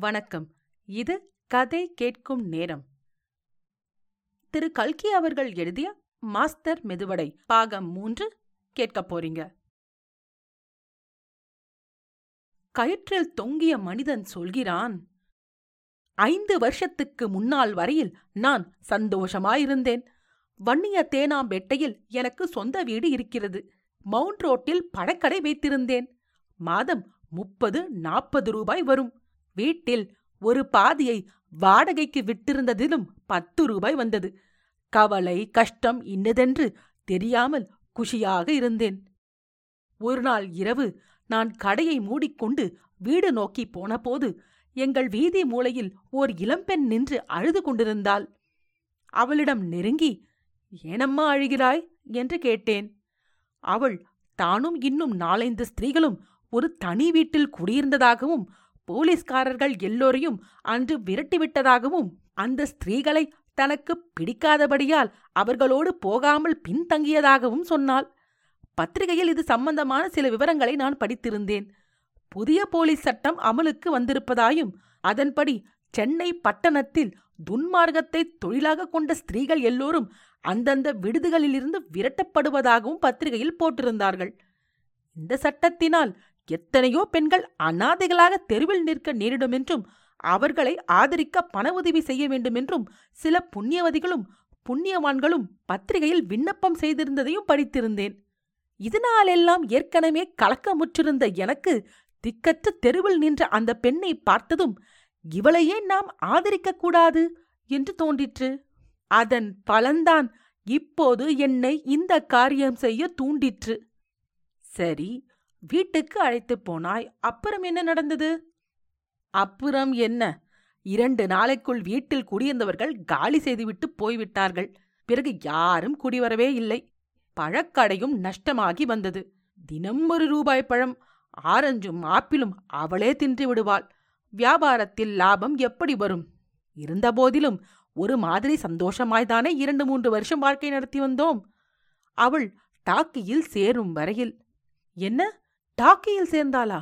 வணக்கம். இது கதை கேட்கும் நேரம். திரு. கல்கி அவர்கள் எழுதிய மாஸ்டர் மெதுவடை பாகம் மூன்று கேட்கப் போறீங்க. கயிற்றில் தொங்கிய மனிதன் சொல்கிறான் ஐந்து வருஷத்துக்கு முன்னால் வரையில் நான் சந்தோஷமாயிருந்தேன். வன்னிய தேனாம்பேட்டையில் எனக்கு சொந்த வீடு இருக்கிறது. மவுண்ட் ரோட்டில் பழக்கடை வைத்திருந்தேன். மாதம் முப்பது நாற்பது ரூபாய் வரும். வீட்டில் ஒரு பாதியை வாடகைக்கு விட்டிருந்ததிலும் பத்து ரூபாய் வந்தது. கவலை கஷ்டம் இன்னதென்று தெரியாமல் குஷியாக இருந்தேன். ஒரு நாள் இரவு நான் கடையை மூடிக்கொண்டு வீடு நோக்கி போனபோது எங்கள் வீதி மூலையில் ஓர் இளம்பெண் நின்று அழுது கொண்டிருந்தாள். அவளிடம் நெருங்கி ஏனம்மா அழுகிறாய்? என்று கேட்டேன். அவள் தானும் இன்னும் நாலைந்து ஸ்திரீகளும் ஒரு தனி வீட்டில் குடியிருந்ததாகவும் போலீஸ்காரர்கள் எல்லோரையும் அன்று விரட்டிவிட்டதாகவும் அந்த ஸ்திரீகளை தனக்கு பிடிக்காதபடியால் அவர்களோடு போகாமல் பின்தங்கியதாகவும் சொன்னாள். பத்திரிகையில் இது சம்பந்தமான சில விவரங்களை நான் படித்திருந்தேன். புதிய போலீஸ் சட்டம் அமலுக்கு வந்திருப்பதாயும் அதன்படி சென்னை பட்டணத்தில் துன்மார்க்கத்தை தொழிலாக கொண்ட ஸ்திரீகள் எல்லோரும் அந்தந்த விடுதிகளிலிருந்து விரட்டப்படுவதாகவும் பத்திரிகையில் போட்டிருந்தார்கள். இந்த சட்டத்தினால் எத்தனையோ பெண்கள் அனாதைகளாக தெருவில் நிற்க நேரிடுமென்றும் அவர்களை ஆதரிக்க பண உதவி செய்ய வேண்டுமென்றும் சில புண்ணியவதிகளும் புண்ணியவான்களும் பத்திரிகையில் விண்ணப்பம் செய்திருந்ததையும் படித்திருந்தேன். இதனாலெல்லாம் ஏற்கனவே கலக்கமுற்றிருந்த எனக்கு திக்கற்ற தெருவில் நின்ற அந்த பெண்ணை பார்த்ததும் இவளையே நாம் ஆதரிக்கக் கூடாது என்று தோன்றிற்று. அதன் பலன்தான் இப்போது என்னை இந்த காரியம் செய்ய தூண்டிற்று. சரி வீட்டுக்கு அழைத்துப் போனாய். அப்புறம் என்ன நடந்தது? அப்புறம் என்ன? இரண்டு நாளைக்குள் வீட்டில் குடியிருந்தவர்கள் காலி செய்துவிட்டு போய்விட்டார்கள். பிறகு யாரும் குடிவரவே இல்லை. பழக்கடையும் நஷ்டமாகி வந்தது. தினம் ஒரு ரூபாய் பழம் ஆரஞ்சும் ஆப்பிளும் அவளே தின்று விடுவாள். வியாபாரத்தில் லாபம் எப்படி வரும்? இருந்தபோதிலும் ஒரு மாதிரி சந்தோஷமாய்தானே இரண்டு மூன்று வருஷம் வாழ்க்கை நடத்தி வந்தோம். அவள் டாக்கியில் சேரும் வரையில். என்ன? டாக்கியில் சேர்ந்தாளா?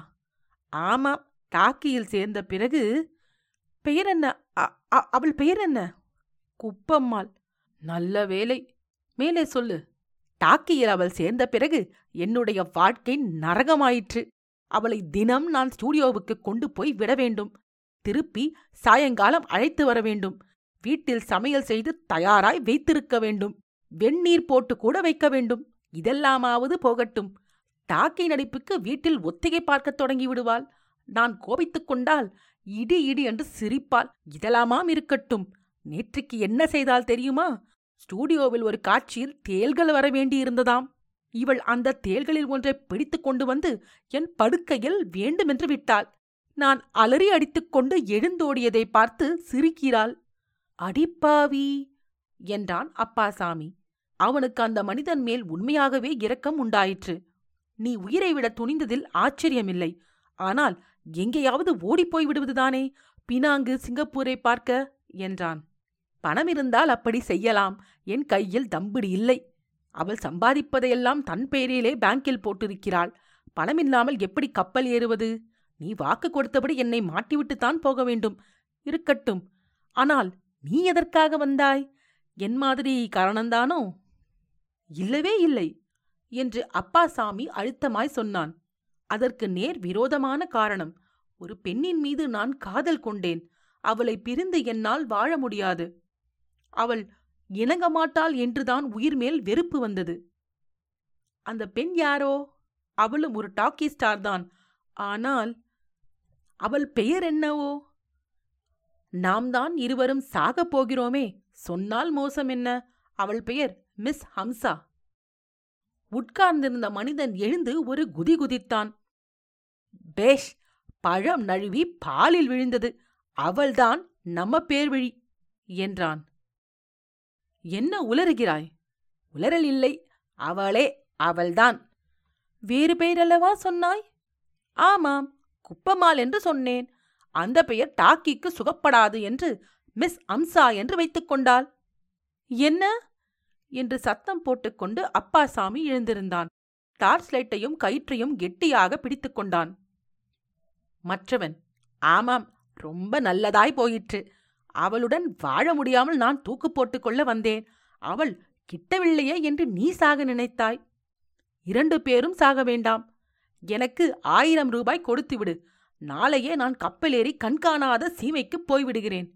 ஆமாம் டாக்கியில் சேர்ந்த பிறகு பெயர் என்ன? அவள் பெயர் என்ன? குப்பம்மாள். நல்ல வேலை மேலே சொல்லு. டாக்கியில் அவள் சேர்ந்த பிறகு என்னுடைய வாழ்க்கை நரகமாயிற்று. அவளை தினம் நான் ஸ்டூடியோவுக்கு கொண்டு போய் விட வேண்டும். திருப்பி சாயங்காலம் அழைத்து வர வேண்டும். வீட்டில் சமையல் செய்து தயாராய் வைத்திருக்க வேண்டும். வெந்நீர் போட்டு கூட வைக்க வேண்டும். இதெல்லாமாவது போகட்டும். டாக்கை நடிப்புக்கு வீட்டில் ஒத்திகை பார்க்கத் தொடங்கி விடுவாள் நான் கோபித்துக் கொண்டால் இடி இடி என்று சிரிப்பாள். இதெல்லாமாம் இருக்கட்டும். நேற்றுக்கு என்ன செய்தால் தெரியுமா? ஸ்டூடியோவில் ஒரு காட்சியில் தேள்கள் வர வேண்டியிருந்ததாம். இவள் அந்த தேள்களில் ஒன்றை பிடித்துக் கொண்டு வந்து என் படுக்கையில் வேண்டுமென்று விட்டாள். நான் அலறி அடித்துக்கொண்டு எழுந்தோடியதை பார்த்து சிரிக்கிறாள். அடிப்பாவி என்றான் அப்பாசாமி அவனுக்கு அந்த மனிதன் மேல் உண்மையாகவே இரக்கம் உண்டாயிற்று. நீ உயிரை விட துணிந்ததில் ஆச்சரியமில்லை. ஆனால் எங்கேயாவது ஓடிப்போய் விடுவதுதானே? பினாங்கு சிங்கப்பூரை பார்க்க? என்றான். பணம் இருந்தால் அப்படி செய்யலாம். என் கையில் தம்பிடி இல்லை. அவள் சம்பாதிப்பதையெல்லாம் தன் பெயரிலே பேங்கில் போட்டிருக்கிறாள். பணமில்லாமல் எப்படி கப்பல் ஏறுவது? நீ வாக்கு கொடுத்தபடி என்னை மாட்டிவிட்டுத்தான் போக வேண்டும். இருக்கட்டும். ஆனால் நீ எதற்காக வந்தாய்? என் மாதிரி காரணந்தானோ? இல்லவே இல்லை. என்று அப்பாசாமி அழுத்தமாய் சொன்னான். அதற்கு நேர் விரோதமான காரணம் ஒரு பெண்ணின் மீது நான் காதல் கொண்டேன். அவளை பிரிந்து என்னால் வாழ முடியாது. அவள் இணங்க மாட்டாள் என்றுதான் உயிர் மேல் வெறுப்பு வந்தது. அந்த பெண் யாரோ? அவளும் ஒரு டாக்கி ஸ்டார் தான். ஆனால் அவள் பெயர் என்னவோ? நாம் தான் இருவரும் சாகப் போகிறோமே சொன்னால் மோசம் என்ன? அவள் பெயர் மிஸ் ஹம்சா. உட்கார்ந்திருந்த மனிதன் எழுந்து ஒரு குதி குதித்தான். பேஷ் பழம் நழுவி பாலில் விழுந்தது. அவள்தான் நம்ம பேர்விழி என்றான். என்ன உலறுகிறாய் உலரல் இல்லை. அவளே அவள்தான். வேறு பெயரல்லவா சொன்னாய்? ஆமாம் குப்பமால் என்று சொன்னேன். அந்த பெயர் டாக்கிக்கு சுகப்படாது என்று மிஸ் அம்சா என்று வைத்துக் கொண்டாள். என்ன? என்று சத்தம் போட்டுக்கொண்டு அப்பாசாமி எழுந்திருந்தான். டார்ச் லைட்டையும் கயிற்றையும் கெட்டியாக பிடித்துக் கொண்டான். மற்றவன் ஆமாம் ரொம்ப நல்லதாய் போயிற்று. அவளுடன் வாழ முடியாமல் நான் தூக்கு போட்டுக்கொள்ள வந்தேன். அவள் கிட்டவில்லையே என்று நீ சாக நினைத்தாய். இரண்டு பேரும் சாக வேண்டாம். எனக்கு ஆயிரம் ரூபாய் கொடுத்துவிடு நாளையே நான் கப்பலேறி கண்காணாத சீமைக்குப் போய்விடுகிறேன்.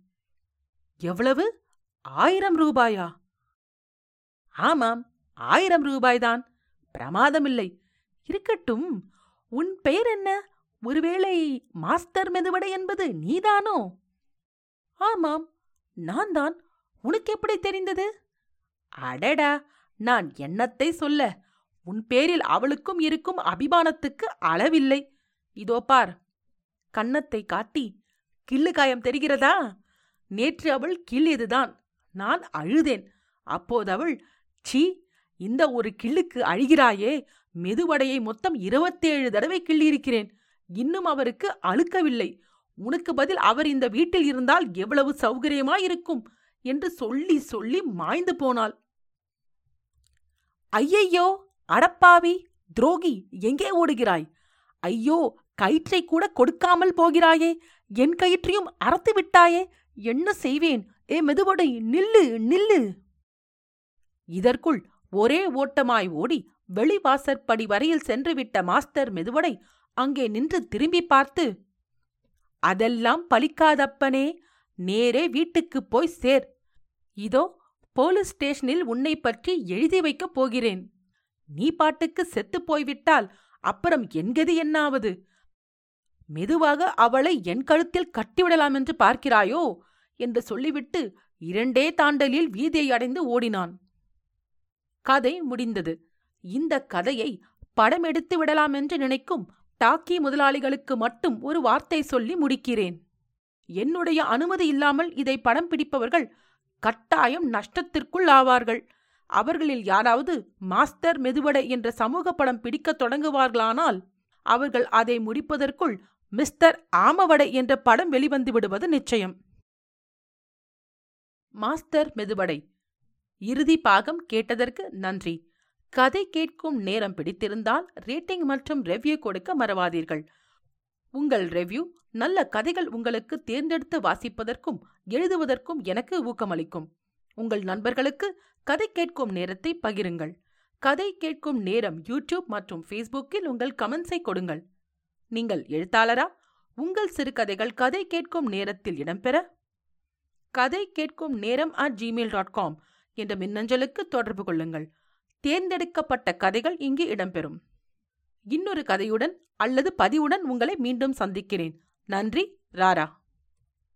எவ்வளவு? ஆயிரம் ரூபாயா? ஆமாம் ஆயிரம் ரூபாய்தான். பிரமாதமில்லை. இருக்கட்டும் உன் பெயர் என்ன? ஒருவேளை மாஸ்டர் மெதுவடை என்பது நீதானோ? ஆமாம் நான் தான் உனக்கு எப்படி தெரிந்தது? அடடா நான் எண்ணத்தை சொல்ல. உன் பேரில் அவளுக்கும் இருக்கும் அபிமானத்துக்கு அளவில்லை. இதோ பார் கன்னத்தை காட்டி கிள்ளு காயம் தெரிகிறதா? நேற்று அவள் கிள்ளியதுதான் நான் அழுதேன். அப்போது அவள் சீ இந்த ஒரு கிள்ளுக்கு அழுகிறாயே. மெதுவடையை மொத்தம் இருபத்தேழு தடவை கிள்ளியிருக்கிறேன். இன்னும் அவருக்கு அழுக்கவில்லை. உனக்கு பதில் அவர் இந்த வீட்டில் இருந்தால் எவ்வளவு சௌகரியமாயிருக்கும் என்று சொல்லி சொல்லி மாய்ந்து போனாள். ஐயையோ அடப்பாவி துரோகி எங்கே ஓடுகிறாய்? ஐயோ கயிற்றை கூட கொடுக்காமல் போகிறாயே. என் கயிற்றையும் அறத்து விட்டாயே. என்ன செய்வேன்? ஏ மெதுவடை நில்லு நில்லு. இதற்குள் ஒரே ஓட்டமாய் ஓடி வெளிவாசற்படி வரையில் சென்றுவிட்ட மாஸ்டர் மெதுவடை அங்கே நின்று திரும்பி பார்த்து அதெல்லாம் பலிக்காதப்பனே நேரே வீட்டுக்குப் போய் சேர். இதோ போலீஸ் ஸ்டேஷனில் உன்னை பற்றி எழுதி வைக்கப் போகிறேன். நீ பாட்டுக்கு செத்துப் போய்விட்டால் அப்புறம் என்கதி என்னாவது? மெதுவாக அவளை என் கழுத்தில் கட்டிவிடலாம் என்று பார்க்கிறாயோ? என்று சொல்லிவிட்டு இரண்டே தாண்டலில் வீதியை அடைந்து ஓடினான். கதை முடிந்தது. இந்த கதையை படம் எடுத்து விடலாம் என்று நினைக்கும் டாக்கி முதலாளிகளுக்கு மட்டும் ஒரு வார்த்தை சொல்லி முடிக்கிறேன். என்னுடைய அனுமதி இல்லாமல் இதை படம் பிடிப்பவர்கள் கட்டாயம் நஷ்டத்திற்குள் ஆவார்கள். அவர்களில் யாராவது மாஸ்டர் மெதுவடை என்ற சமூக படம் பிடிக்கத் தொடங்குவார்களானால் அவர்கள் அதை முடிப்பதற்குள் மிஸ்டர் ஆமவடை என்ற படம் வெளிவந்து விடுவது நிச்சயம். மாஸ்டர் மெதுவடை. இறுதி பாகம் கேட்டதற்கு நன்றி. கதை கேட்கும் நேரம் பிடித்திருந்தால் ரேட்டிங் மற்றும் ரெவ்யூ கொடுக்க மறவாதீர்கள். உங்கள் ரெவ்யூ நல்ல கதைகள் உங்களுக்கு தேர்ந்தெடுத்து வாசிப்பதற்கும் எழுதுவதற்கும் எனக்கு ஊக்கமளிக்கும். உங்கள் நண்பர்களுக்கு கதை கேட்கும் நேரத்தை பகிருங்கள். கதை கேட்கும் நேரம் யூடியூப் மற்றும் ஃபேஸ்புக்கில் உங்கள் கமெண்ட்ஸை கொடுங்கள். நீங்கள் எழுத்தாளரா? உங்கள் சிறுகதைகள் கதை கேட்கும் நேரத்தில் இடம்பெற? கதை கேட்கும் நேரம் அட் ஜிமெயில் டாட் காம் என்ற மின்னஞ்சலுக்கு தொடர்பு கொள்ளுங்கள். தேர்ந்தெடுக்கப்பட்ட கதைகள் இங்கு இடம்பெறும். இன்னொரு கதையுடன் அல்லது பதிவுடன் உங்களை மீண்டும் சந்திக்கிறேன். நன்றி ராரா.